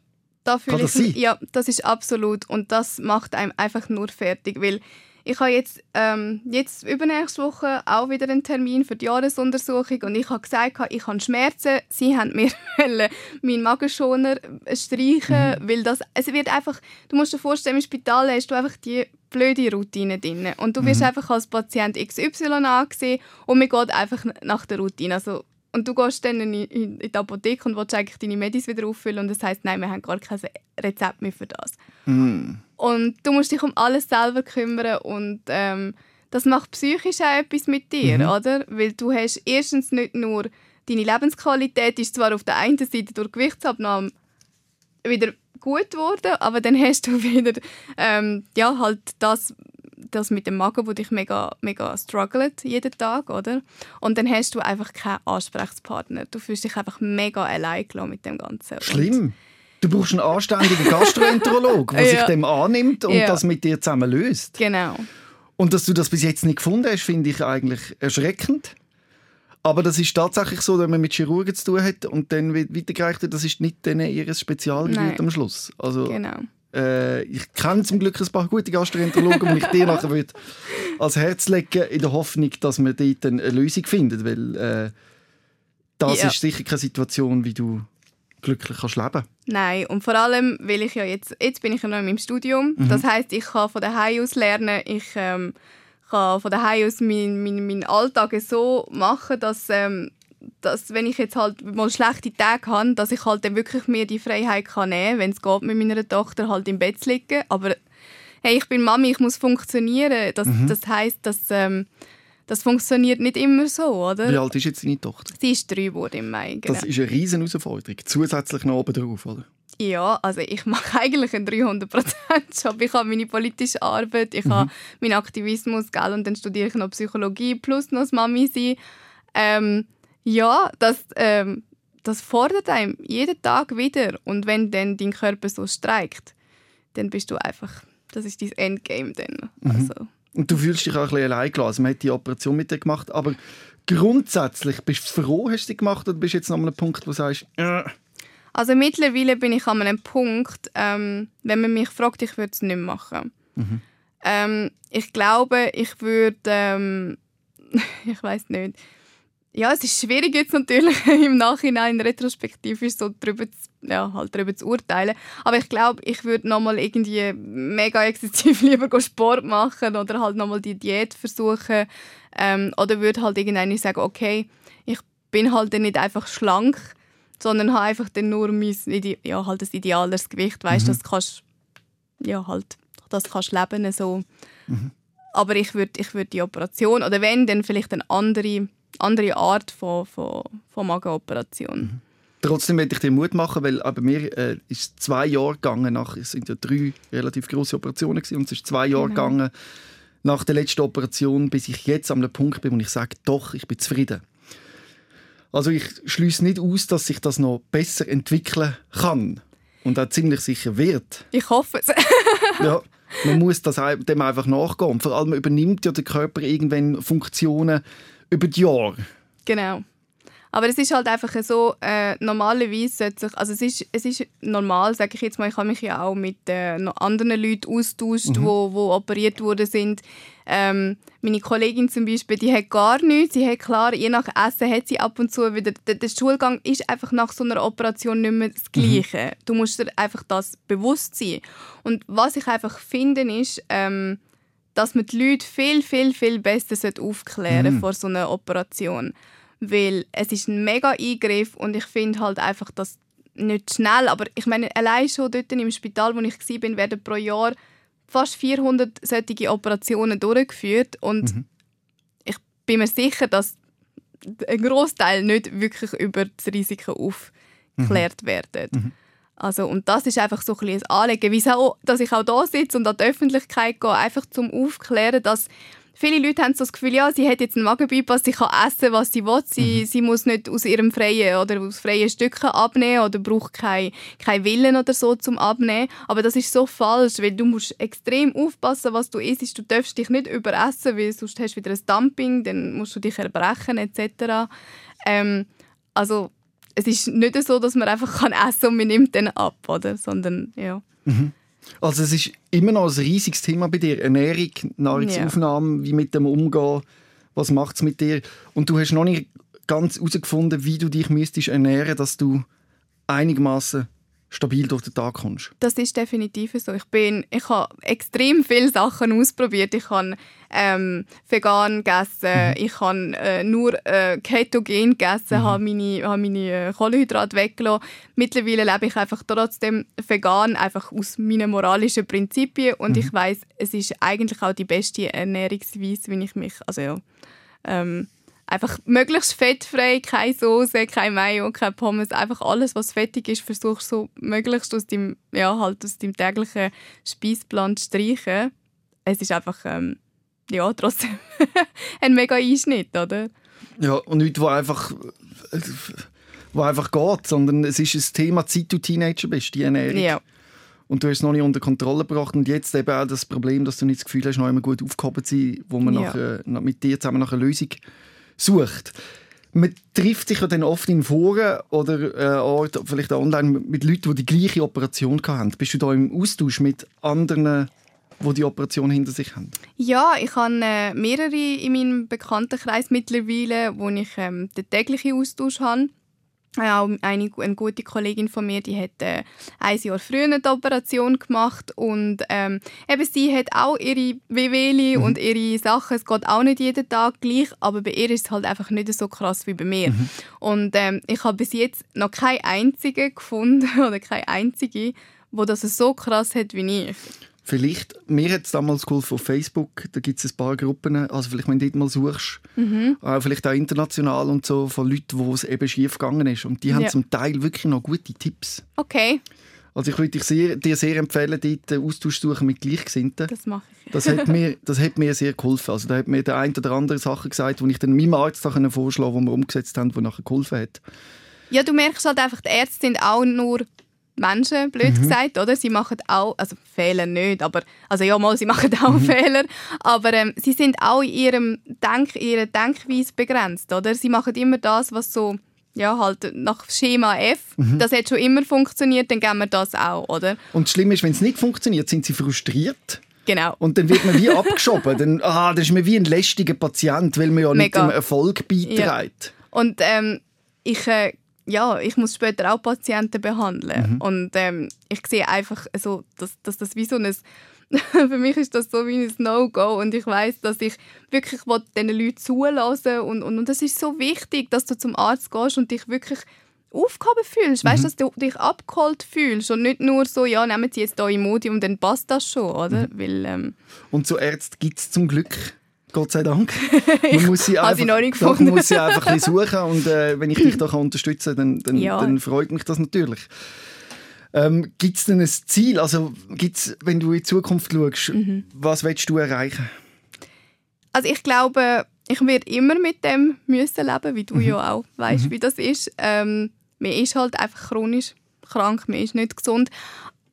da Kann das sein? Ja, das ist absolut und das macht einem einfach nur fertig, weil ich habe jetzt, ähm, jetzt übernächste Woche auch wieder einen Termin für die Jahresuntersuchung und ich habe gesagt, ich habe Schmerzen. Sie haben mir meinen Magenschoner streichen, mhm. weil das, es wird einfach, du musst dir vorstellen, im Spital hast du einfach die blöde Routine drin und du wirst mhm. einfach als Patient XY angesehen und mir geht einfach nach der Routine. Also und du gehst dann in, in, in die Apotheke und willst eigentlich deine Medis wieder auffüllen und das heißt, nein, wir haben gar kein Rezept mehr für das. Mm. Und du musst dich um alles selber kümmern und ähm, das macht psychisch auch etwas mit dir, mhm. oder? Weil du hast erstens nicht nur deine Lebensqualität ist zwar auf der einen Seite durch Gewichtsabnahme wieder gut geworden, aber dann hast du wieder ähm, ja halt das das mit dem Magen, wo dich mega, mega struggelt jeden Tag, oder? Und dann hast du einfach keinen Ansprechpartner. Du fühlst dich einfach mega allein mit dem Ganzen. Schlimm. Du brauchst einen anständigen Gastroenterolog, der ja. sich dem annimmt und ja. das mit dir zusammen löst. Genau. Und dass du das bis jetzt nicht gefunden hast, finde ich eigentlich erschreckend. Aber das ist tatsächlich so, wenn man mit Chirurgen zu tun hat und dann weitergereicht wird, das ist nicht denen ihr Spezialgebiet am Schluss. Also, genau. Äh, ich kenne zum Glück ein paar gute Gastroenterologen, die ich dir nachher würde als Herz legen in der Hoffnung, dass wir dort eine Lösung finden, weil äh, das ja. ist sicher keine Situation, wie du glücklich kannst leben. Nein, und vor allem, weil ich ja jetzt, jetzt bin ich ja noch in meinem Studium, mhm. das heißt, ich kann von daheim aus lernen, ich ähm, kann von daheim aus meinen mein, mein Alltag so machen, dass ähm, dass wenn ich jetzt halt mal schlechte Tage habe, dass ich halt dann wirklich mir die Freiheit kann nehmen, wenn es geht mit meiner Tochter halt im Bett zu liegen. Aber hey, ich bin Mami, ich muss funktionieren. Das, mhm. das heißt, dass ähm, das funktioniert nicht immer so, oder? Wie alt ist jetzt deine Tochter? Sie ist drei geworden im Mai. Genau. Das ist eine riesen Herausforderung. Zusätzlich noch oben drauf, oder? Ja, also ich mache eigentlich einen 300%-Job. Ich habe meine politische Arbeit, ich mhm. habe meinen Aktivismus, gell, und dann studiere ich noch Psychologie plus noch das Mami sein. Ähm, ja, das, ähm, das fordert einem jeden Tag wieder. Und wenn dann dein Körper so streikt, dann bist du einfach, das ist dein Endgame dann. Mhm. Also. Und du fühlst dich auch ein bisschen allein gelassen. Man hat die Operation mit dir gemacht, aber grundsätzlich bist du froh, hast du sie gemacht, oder bist du jetzt noch an einem Punkt, wo du sagst, äh. Also mittlerweile bin ich an einem Punkt, ähm, wenn man mich fragt, ich würde es nicht machen. Mhm. Ähm, ich glaube, ich würde, ähm, ich weiß nicht, ja, es ist schwierig jetzt natürlich im Nachhinein, retrospektiv ist so darüber zu, ja, halt darüber zu urteilen. Aber ich glaube, ich würde nochmal irgendwie mega exzessiv lieber Sport machen oder halt nochmal die Diät versuchen. Ähm, oder würde halt irgendwann sagen, okay, ich bin halt dann nicht einfach schlank, sondern habe einfach dann nur mein, ja, halt das ideales Gewicht. Weißt, mhm. das kannst ja halt, das kannst leben so. Mhm. Aber ich würde ich würd die Operation oder wenn, dann vielleicht eine andere andere Art von, von, von Magenoperation. Mhm. Trotzdem möchte ich dir Mut machen, weil bei mir äh, ist zwei Jahre gegangen nach, es sind ja drei relativ große Operationen gewesen, und es ist zwei Jahre genau. gegangen nach der letzten Operation, bis ich jetzt an einem Punkt bin, wo ich sage, doch, ich bin zufrieden. Also ich schließe nicht aus, dass sich das noch besser entwickeln kann und auch ziemlich sicher wird. Ich hoffe es. ja, man muss das dem einfach nachgehen. Und vor allem übernimmt ja der Körper irgendwann Funktionen über die Jahre. Genau. Aber es ist halt einfach so, äh, normalerweise sollte sich, also es ist, es ist normal, sage ich jetzt mal, ich habe mich ja auch mit äh, anderen Leuten austauscht, mhm. wo, wo operiert worden sind. Ähm, meine Kollegin zum Beispiel, die hat gar nichts. Sie hat klar, je nach Essen hat sie ab und zu wieder. Der, der Schulgang ist einfach nach so einer Operation nicht mehr das mhm. Gleiche. Mhm. Du musst dir einfach das bewusst sein. Und was ich einfach finde, ist, ähm, dass man die Leute viel, viel, viel besser aufklären mhm. vor so einer Operation weil es ist ein mega Eingriff und ich finde halt einfach, dass nicht schnell, aber ich meine, allein schon dort im Spital, wo ich war, werden pro Jahr fast 400 solche Operationen durchgeführt und mhm. ich bin mir sicher, dass ein Großteil nicht wirklich über das Risiko aufgeklärt mhm. werden. Mhm. Also, und das ist einfach so ein, ein Anliegen, wie auch, dass ich auch da sitze und an die Öffentlichkeit gehe, einfach zum Aufklären, dass viele Leute haben so das Gefühl, ja, sie hat jetzt einen Magenbypass, sie kann essen, was sie will. Sie, mhm. sie muss nicht aus ihrem freien oder aus freien Stücken abnehmen oder braucht keinen kein Willen oder so zum Abnehmen. Aber das ist so falsch, weil du musst extrem aufpassen, was du isst. Du darfst dich nicht überessen, weil sonst hast du wieder ein Dumping, dann musst du dich erbrechen etc. Ähm, also es ist nicht so, dass man einfach kann essen und man nimmt dann ab, oder? Sondern ja. Mhm. Also es ist immer noch ein riesiges Thema bei dir. Ernährung, Nahrungsaufnahme, yeah. wie mit dem umgehen, was macht es mit dir? Und du hast noch nicht ganz herausgefunden, wie du dich müsstest ernähren, dass du einigermaßen stabil durch den Tag kommst. Das ist definitiv so. Ich, bin, ich habe extrem viele Sachen ausprobiert. Ich habe ähm, vegan gegessen, mhm. ich habe äh, nur äh, ketogen gegessen, mhm. habe meine, habe meine äh, Kohlenhydrate weggelassen. Mittlerweile lebe ich einfach trotzdem vegan, einfach aus meinen moralischen Prinzipien und mhm. ich weiß, es ist eigentlich auch die beste Ernährungsweise, wenn ich mich, also ja, ähm, einfach möglichst fettfrei, keine Soße, kein Mayo, kein Pommes, einfach alles, was fettig ist, versuch so möglichst aus dem, ja, halt aus dem täglichen Speisplan zu streichen. Es ist einfach, ähm, ja, trotzdem ein mega Einschnitt, oder? Ja, und nicht, wo einfach wo einfach geht, sondern es ist ein Thema, seit du Teenager bist, die Ernährung. Ja. Und du hast es noch nicht unter Kontrolle gebracht und jetzt eben auch das Problem, dass du nicht das Gefühl hast, noch immer gut aufgehoben zu sein, wo man ja. nachher, mit dir zusammen nach einer Lösung sucht. Man trifft sich ja dann oft in Foren oder äh, vielleicht auch online mit Leuten, die die gleiche Operation hatten. Bist du da im Austausch mit anderen, die die Operation hinter sich haben? Ja, ich habe äh, mehrere in meinem Bekanntenkreis mittlerweile, wo ich ähm, den täglichen Austausch habe. Auch eine, eine gute Kollegin von mir, die hat äh, ein Jahr früher eine Operation gemacht und ähm, eben sie hat auch ihre Wehwehli mhm. und ihre Sachen. Es geht auch nicht jeden Tag gleich, aber bei ihr ist es halt einfach nicht so krass wie bei mir. Mhm. Und ähm, ich habe bis jetzt noch keine einzige gefunden oder keine einzige, wo das so krass hat wie ich. Vielleicht, mir hat es damals geholfen auf Facebook, da gibt es ein paar Gruppen, also vielleicht, wenn du dort mal suchst, mhm. äh, vielleicht auch international und so, von Leuten, wo es eben schief gegangen ist. Und die ja. haben zum Teil wirklich noch gute Tipps. Okay. Also ich würde dich sehr, dir sehr empfehlen, dort Austausch zu suchen mit Gleichgesinnten. Das mache ich. das, hat mir, das hat mir sehr geholfen. Also da hat mir der ein oder andere Sachen gesagt, die ich dann meinem Arzt vorschlagen die wir umgesetzt haben, die nachher geholfen hat. Ja, du merkst halt einfach, die Ärzte sind auch nur Menschen, blöd mhm. gesagt, oder? Sie machen auch, also Fehler nicht, aber, also ja, mal, sie machen auch mhm. Fehler, aber ähm, sie sind auch in ihrem Denk, ihrer Denkweise begrenzt, oder? Sie machen immer das, was so, ja, halt nach Schema F, mhm. das hat schon immer funktioniert, dann geben wir das auch, oder? Und das Schlimme ist, wenn es nicht funktioniert, sind sie frustriert. Genau. Und dann wird man wie abgeschoben. Dann, ah, das ist man wie ein lästiger Patient, weil man ja Mega. nicht dem Erfolg beiträgt. Ja. Und ähm, ich äh, ja, ich muss später auch Patienten behandeln. Mhm. Und ähm, ich sehe einfach, so, dass, dass das wie so ein für mich ist das so wie ein No-Go und ich weiß, dass ich wirklich diesen Leuten zulassen und, und, und das ist so wichtig, dass du zum Arzt gehst und dich wirklich aufgehoben fühlst, mhm. weißt, dass du dich abgeholt fühlst und nicht nur so, ja, nehmen Sie jetzt hier Imodium, dann passt das schon, oder? Mhm. Weil, ähm, und so Ärzte gibt es zum Glück Gott sei Dank. Man muss sie einfach, noch nicht gefunden. muss sie einfach ein suchen und äh, wenn ich dich da unterstützen kann, dann, dann, ja. dann freut mich das natürlich. Ähm, gibt es denn ein Ziel? Also gibt's, wenn du in die Zukunft schaust, mhm. was willst du erreichen? Also ich glaube, ich werde immer mit dem müssen leben, wie du mhm. ja auch weißt, mhm. wie das ist. Ähm, man ist halt einfach chronisch krank, man ist nicht gesund.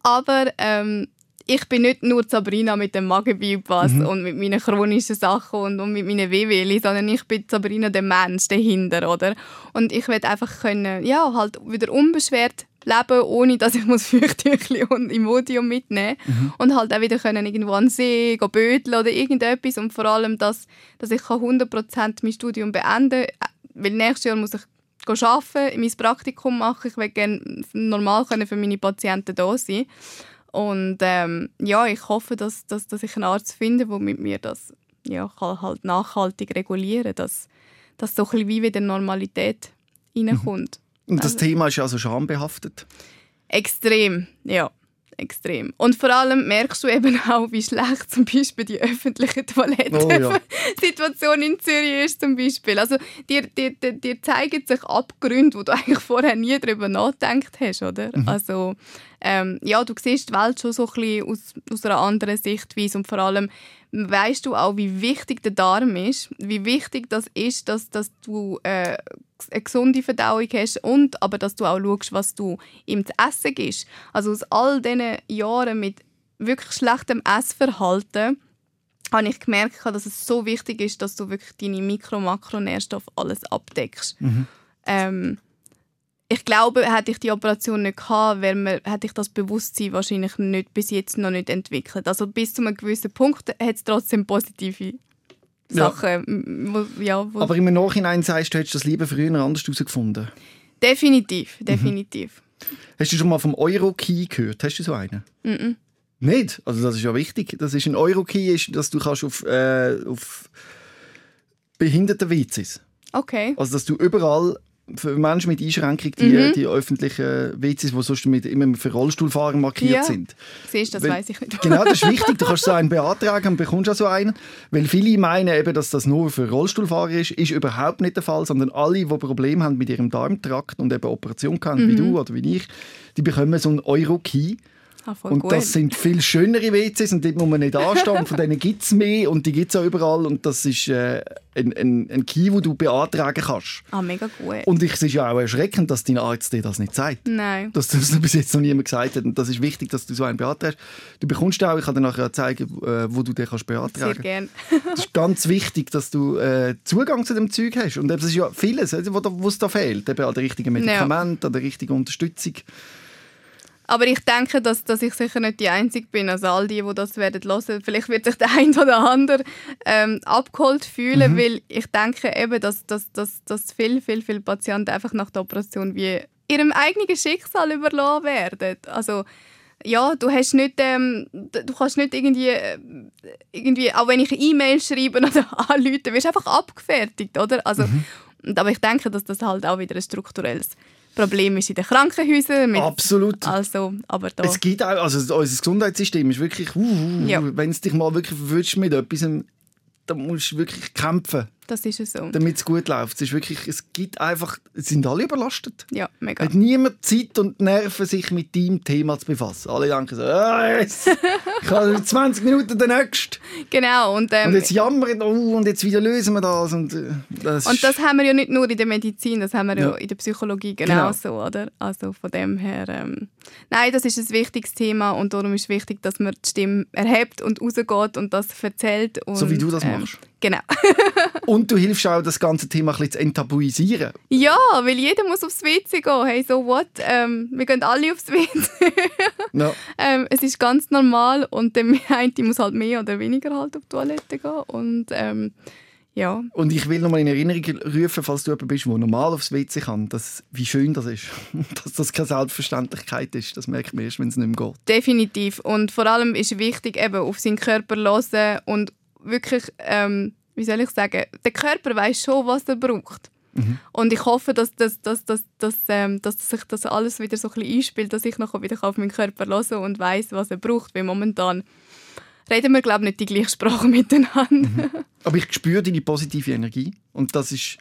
Aber ähm, ich bin nicht nur Sabrina mit dem Magenbypass mhm. und mit meinen chronischen Sachen und, und mit meinen Wehwehli, sondern ich bin Sabrina der Mensch dahinter, oder? Und ich will einfach können, ja, halt wieder unbeschwert leben, ohne dass ich muss Feuchttüchli und Imodium mitnehmen mhm. und halt auch wieder können irgendwo an See gehen, bödeln oder irgendetwas und vor allem, dass, dass ich 100% mein Studium beenden kann, weil nächstes Jahr muss ich arbeiten, mein Praktikum machen, ich will gerne normal können für meine Patienten da sein und ähm, ja, ich hoffe, dass, dass, dass ich einen Arzt finde, der mit mir das ja, kann halt nachhaltig regulieren kann, dass, dass so ein wie wieder Normalität reinkommt. Und das also, Thema ist ja also schambehaftet? Extrem, ja extrem. Und vor allem merkst du eben auch, wie schlecht zum Beispiel die öffentliche Toilettensituation oh, ja. in Zürich ist zum Beispiel. Also dir, dir, dir, dir zeigen sich Abgründe, wo du eigentlich vorher nie darüber nachgedacht hast, oder? Mhm. Also ähm, ja, du siehst die Welt schon so ein bisschen aus, aus einer anderen Sichtweise und vor allem weißt du auch, wie wichtig der Darm ist, wie wichtig das ist, dass, dass du äh, eine gesunde Verdauung hast und aber dass du auch schaust, was du ihm zu essen gibst. Also aus all diesen Jahren mit wirklich schlechtem Essverhalten habe ich gemerkt, dass es so wichtig ist, dass du wirklich deine Mikro- Makronährstoffe alles abdeckst. Mhm. Ähm, ich glaube, hätte ich die Operation nicht gehabt, mir, hätte ich das Bewusstsein wahrscheinlich nicht, bis jetzt noch nicht entwickelt. Also bis zu einem gewissen Punkt hat es trotzdem positive Sachen. Wo, ja, wo Aber im Nachhinein sagst du, hättest das lieber früher anders herausgefunden? Definitiv, definitiv. Mhm. Hast du schon mal vom Euro-Key gehört? Hast du so einen? Mhm. Nicht? Also das ist ja wichtig. Das ist ein Euro-Key, dass du kannst auf, äh, auf Behinderten-WCs. Okay. Also dass du überall für Menschen mit Einschränkung die, mhm. die öffentlichen WCs, die sonst mit, immer für Rollstuhlfahrer markiert ja. sind. Siehst, das weiß ich nicht. Genau, das ist wichtig. Du kannst so einen beantragen und bekommst auch so einen. Weil viele meinen eben, dass das nur für Rollstuhlfahrer ist. Ist überhaupt nicht der Fall, sondern alle, die Probleme haben mit ihrem Darmtrakt und eben Operation haben, mhm. wie du oder wie ich, die bekommen so einen Euro-Key. Ah, und gut. das sind viel schönere WCs und dort muss man nicht anstehen. von denen gibt es mehr und die gibt es auch überall. Und das ist äh, ein, ein, ein Key, den du beantragen kannst. Ah, mega gut. Und es ist ja auch erschreckend, dass dein Arzt dir das nicht sagt. Nein. Dass das bis jetzt noch niemand gesagt hat. Und das ist wichtig, dass du so einen beantragst. Du bekommst auch, ich kann dir nachher zeigen, äh, wo du den kannst beantragen Sehr gerne. das ist ganz wichtig, dass du äh, Zugang zu dem Zeug hast. Und das ist ja vieles, wo es da fehlt. Eben an der richtigen Medikament, ja. an der richtigen Unterstützung. Aber ich denke, dass, dass ich sicher nicht die Einzige bin. Also all die, die das werden hören, vielleicht wird sich der ein oder andere ähm, abgeholt fühlen, mhm. weil ich denke eben, dass, dass, dass, dass viele, viele, viele Patienten einfach nach der Operation wie ihrem eigenen Schicksal überlassen werden. Also ja, du hast nicht, ähm, du kannst nicht irgendwie, äh, irgendwie, auch wenn ich eine E-Mail schreibe oder anrufe, wirst du einfach abgefertigt, oder? Also, mhm. Aber ich denke, dass das halt auch wieder ein strukturelles Problem ist in den Krankenhäusern. Absolut. Also, aber da. Es gibt auch, also unser Gesundheitssystem ist wirklich, uh, uh, ja. wenn es dich mal wirklich verwünscht mit etwas, dann musst du wirklich kämpfen. Das ist es so. Damit es gut läuft. Es, ist wirklich, es gibt einfach, es sind alle überlastet. Ja, mega. Hat niemand Zeit und Nerven, sich mit deinem Thema zu befassen. Alle denken so, ah, yes, ich habe 20 Minuten den nächsten. Genau. Und, ähm, und jetzt jammern, oh, und jetzt wieder lösen wir das. Und äh, das, und das haben wir ja nicht nur in der Medizin, das haben wir ja, ja in der Psychologie genauso, genau. oder? Also von dem her, ähm, nein, das ist ein wichtiges Thema und darum ist es wichtig, dass man die Stimme erhebt und rausgeht und das erzählt. Und, so wie du das ähm, machst. Genau. und du hilfst auch, das ganze Thema ein bisschen zu enttabuisieren. Ja, weil jeder muss aufs WC gehen. Hey, so what? Ähm, wir gehen alle aufs WC. no. ähm, es ist ganz normal und der eine muss halt mehr oder weniger halt auf die Toilette gehen. Und, ähm, ja. und ich will nochmal in Erinnerung rufen, falls du jemand bist, der normal aufs WC kann, dass, wie schön das ist. dass das keine Selbstverständlichkeit ist. Das merkt man erst, wenn es nicht mehr geht. Definitiv. Und vor allem ist wichtig, eben auf seinen Körper hören und wirklich, ähm, wie soll ich sagen, der Körper weiß schon, was er braucht. Mhm. Und ich hoffe, dass, dass, dass, dass, dass, ähm, dass sich das alles wieder so ein bisschen einspielt, dass ich nachher wieder auf meinen Körper höre und weiß, was er braucht. Weil momentan reden wir, glaube ich, nicht die gleiche Sprache miteinander. Mhm. Aber ich spüre deine positive Energie und das ist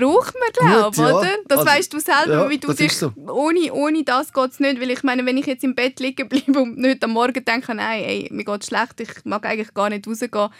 braucht man, glaube ich, ja. oder? Das also, weißt du selber, ja, wie du dich... So. Ohne, ohne das geht es nicht, weil ich meine, wenn ich jetzt im Bett liegen bleibe und nicht am Morgen denke, nein, ey, mir geht schlecht, ich mag eigentlich gar nicht rausgehen,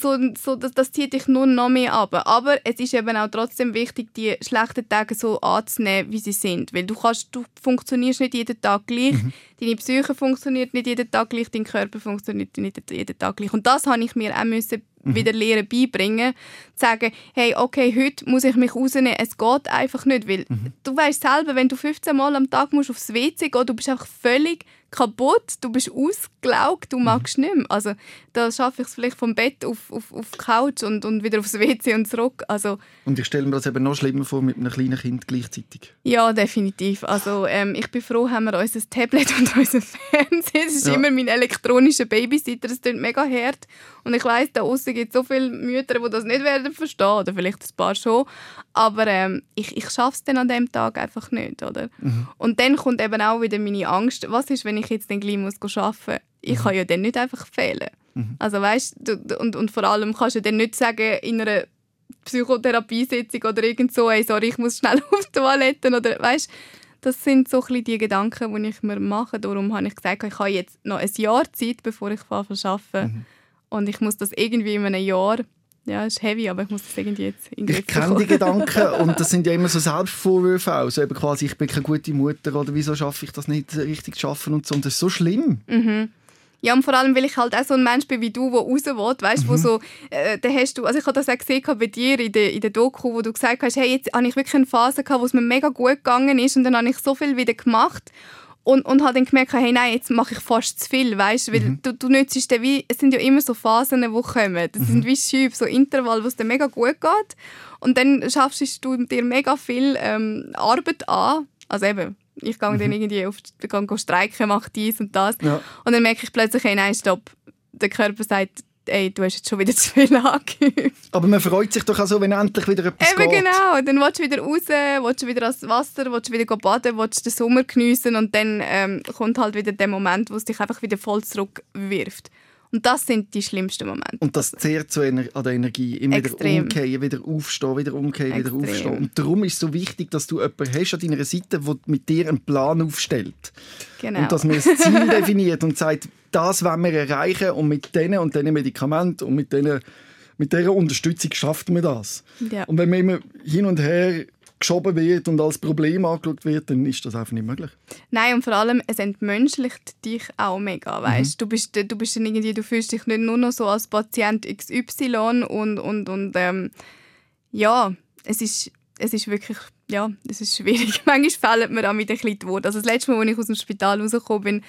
so, so, das, das zieht dich nur noch mehr ab. Aber es ist eben auch trotzdem wichtig, die schlechten Tage so anzunehmen, wie sie sind. Weil du, kannst, du funktionierst nicht jeden Tag gleich, mhm. deine Psyche funktioniert nicht jeden Tag gleich, dein Körper funktioniert nicht jeden Tag gleich. Und das habe ich mir auch müssen. Wieder lernen beibringen, zu sagen, hey, okay, heute muss ich mich rausnehmen, es geht einfach nicht, weil mhm. du weißt selber, wenn du 15 Mal am Tag musst aufs WC gehen, du bist einfach völlig kaputt, du bist ausgelaugt, du magst mhm. nicht mehr. Also da schaffe ich es vielleicht vom Bett auf, auf, auf die Couch und, und wieder aufs WC und zurück. Also, und ich stelle mir das eben noch schlimmer vor mit einem kleinen Kind gleichzeitig. Ja, definitiv. Also ähm, ich bin froh, haben wir unser Tablet und unser Fernseher. Das ist ja. immer mein elektronischer Babysitter, das klingt mega hart. Und ich weiss, da außen gibt es so viele Mütter, die das nicht werden verstehen, oder vielleicht ein paar schon. Aber ähm, ich, ich schaffe es dann an dem Tag einfach nicht, oder? Mhm. Und dann kommt eben auch wieder meine Angst, was ist, wenn ich jetzt dann gleich muss arbeiten muss? Ich mhm. kann ja dann nicht einfach fehlen. Mhm. Also weißt du, und, und vor allem kannst du dann nicht sagen, in einer Psychotherapiesitzung oder irgend so, hey, sorry, ich muss schnell auf die Toilette oder weißt das sind so ein die Gedanken, die ich mir mache. Darum habe ich gesagt, ich habe jetzt noch ein Jahr Zeit, bevor ich anfange zu arbeiten. Mhm. Und ich muss das irgendwie in einem Jahr ja, ist heavy, aber ich muss das irgendwie jetzt in den Ich kenne die Gedanken und das sind ja immer so Selbstvorwürfe auch. So eben quasi, ich bin keine gute Mutter oder wieso schaffe ich das nicht richtig zu schaffen und so. Und das ist so schlimm. Mhm. Ja, und vor allem, weil ich halt auch so ein Mensch bin wie du, der raus will, weißt, mhm. wo so, äh, da hast du, also ich habe das auch gesehen bei dir in der, in der Doku, wo du gesagt hast, hey, jetzt habe ich wirklich eine Phase gehabt, wo es mir mega gut gegangen ist und dann habe ich so viel wieder gemacht und, und habe dann gemerkt, hey, nein, jetzt mache ich fast zu viel, weißt, weil mhm. du, du nützt dann wie, es sind ja immer so Phasen, die kommen, das mhm. sind wie Schübe, so Intervalle, wo es dir mega gut geht und dann schaffst du dir mega viel ähm, Arbeit an, also eben, ich gehe mhm. dann irgendwie auf, gehe streiken, mache dies und das ja. und dann merke ich plötzlich, hey, nein, stopp, der Körper sagt, ey, du hast jetzt schon wieder zu viel angeübt. Aber man freut sich doch auch so, wenn endlich wieder etwas Eben geht. genau, dann willst du wieder raus, willst du wieder ans Wasser, willst du wieder baden, willst den Sommer geniessen und dann ähm, kommt halt wieder der Moment, wo es dich einfach wieder voll zurückwirft. Und das sind die schlimmsten Momente. Und das zehrt so an der Energie. Immer Extrem. wieder umkehren, wieder aufstehen, wieder umkehren, wieder aufstehen. Und darum ist es so wichtig, dass du jemanden hast an deiner Seite, der mit dir einen Plan aufstellt. Genau. Und dass man ein Ziel definiert und sagt, das wollen wir erreichen und mit diesen und diesen Medikamenten und mit, denen, mit dieser Unterstützung schafft man das. Ja. Und wenn man immer hin und her geschoben wird und als Problem angeschaut wird, dann ist das einfach nicht möglich. Nein, und vor allem, es entmenschlicht dich auch mega, weißt? Mhm. Du bist, du bist dann irgendwie, du fühlst dich nicht nur noch so als Patient XY und, und, und ähm, ja, es ist, es ist wirklich, ja, es ist schwierig. Manchmal fällt mir auch mit ein bisschen die Worte. Also das letzte Mal, als ich aus dem Spital rausgekommen bin,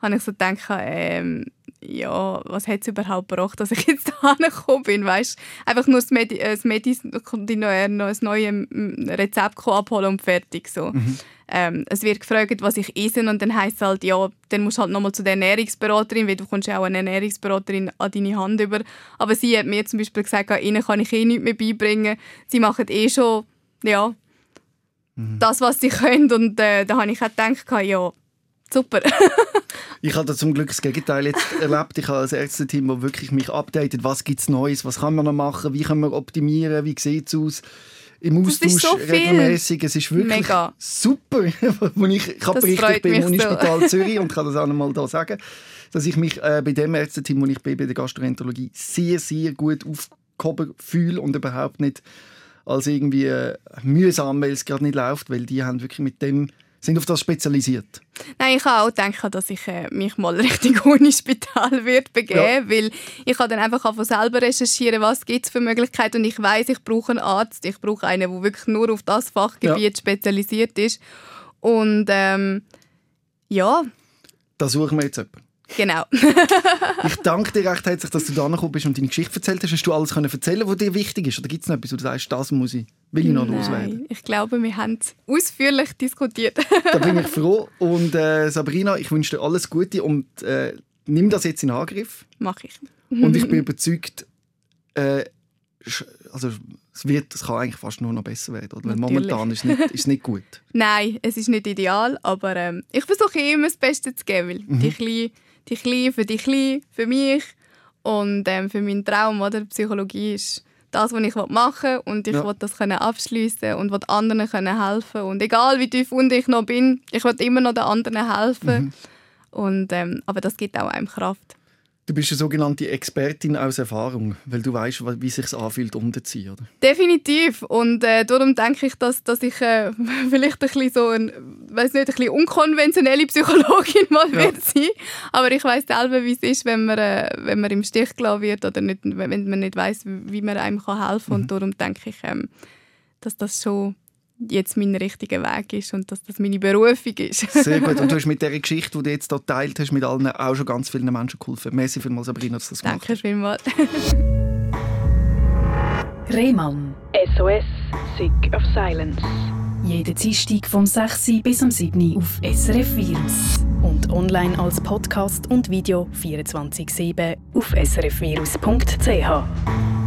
habe ich so gedacht, ähm, ja, was hat es überhaupt gebracht, dass ich jetzt da gekommen bin, weißt? Einfach nur das Medi, äh, das Medi die neue, noch ein neues Rezept abholen und fertig, so. Mhm. Ähm, es wird gefragt, was ich esse und dann heisst es halt, ja, dann musst du halt nochmal zu der Ernährungsberaterin, weil du kommst ja auch eine Ernährungsberaterin an deine Hand über. Aber sie hat mir zum Beispiel gesagt, ihnen kann ich eh nichts mehr beibringen. Sie machen eh schon, ja, mhm. das, was sie können und äh, da habe ich auch gedacht, ja, super. ich habe zum Glück das Gegenteil jetzt erlebt. Ich habe ein Ärzteteam, das wirklich mich updatet. Was gibt es Neues? Was kann man noch machen? Wie können wir optimieren? Wie sieht es aus? Im Austausch so regelmäßig. Es ist wirklich Mega. super, ich, ich habe berichtet beim Unispital so. Zürich und kann das auch noch mal da sagen, dass ich mich äh, bei dem Ärzteteam, wo ich bin, bei der Gastroenterologie, sehr, sehr gut aufgehoben fühle und überhaupt nicht als irgendwie äh, mühsam, weil es gerade nicht läuft, weil die haben wirklich mit dem sind auf das spezialisiert? Nein, ich habe auch gedacht, dass ich äh, mich mal Richtung Unispital wird begeben, ja. weil ich habe dann einfach von selber recherchieren, was gibt es für Möglichkeiten und ich weiß, ich brauche einen Arzt, ich brauche einen, der wirklich nur auf das Fachgebiet ja. spezialisiert ist und ähm, ja. Da suchen wir jetzt jemanden. Genau. ich danke dir recht herzlich, dass du da gekommen bist und deine Geschichte erzählt hast. Hast du alles können erzählen, was dir wichtig ist? Oder gibt es noch etwas, wo du sagst, das muss ich, will ich noch Nein, loswerden? Ich glaube, wir haben es ausführlich diskutiert. da bin ich froh. Und äh, Sabrina, ich wünsche dir alles Gute und äh, nimm das jetzt in Angriff. Mach ich. und ich bin überzeugt, äh, also es, wird, es kann eigentlich fast nur noch besser werden. Oder? Weil momentan ist es, nicht, ist nicht gut. Nein, es ist nicht ideal, aber ähm, ich versuche immer das Beste zu geben, weil mhm. die kleinen die Kleine für die Kleine, für mich und ähm, für meinen Traum. Oder? Psychologie ist das, was ich machen will und ich ja. will das können abschließen und will anderen können helfen und egal wie tief unten ich noch bin, ich will immer noch den anderen helfen. Mhm. Und, ähm, aber das gibt auch einem Kraft. Du bist eine sogenannte Expertin aus Erfahrung, weil du weißt, wie es sich anfühlt, umzuziehen, oder? Definitiv. Und äh, darum denke ich, dass, dass ich äh, vielleicht ein bisschen so ein, weiß nicht, ein bisschen unkonventionelle Psychologin mal ja. wird sein. Aber ich weiß selber, wie es ist, wenn man, äh, wenn man im Stich gelassen wird oder nicht, wenn man nicht weiß, wie man einem helfen kann. Mhm. Und darum denke ich, ähm, dass das schon jetzt mein richtiger Weg ist und dass das meine Berufung ist. Sehr gut. Und du hast mit der Geschichte, die du jetzt hier teilt hast, mit allen auch schon ganz vielen Menschen geholfen. Merci vielmals, Sabrina, dass du das Danke vielmals. Rehmann. SOS, Sick of Silence. Jeden Dienstag vom 6. bis am 7. auf SRF Virus. Und online als Podcast und Video 24-7 auf srfvirus.ch.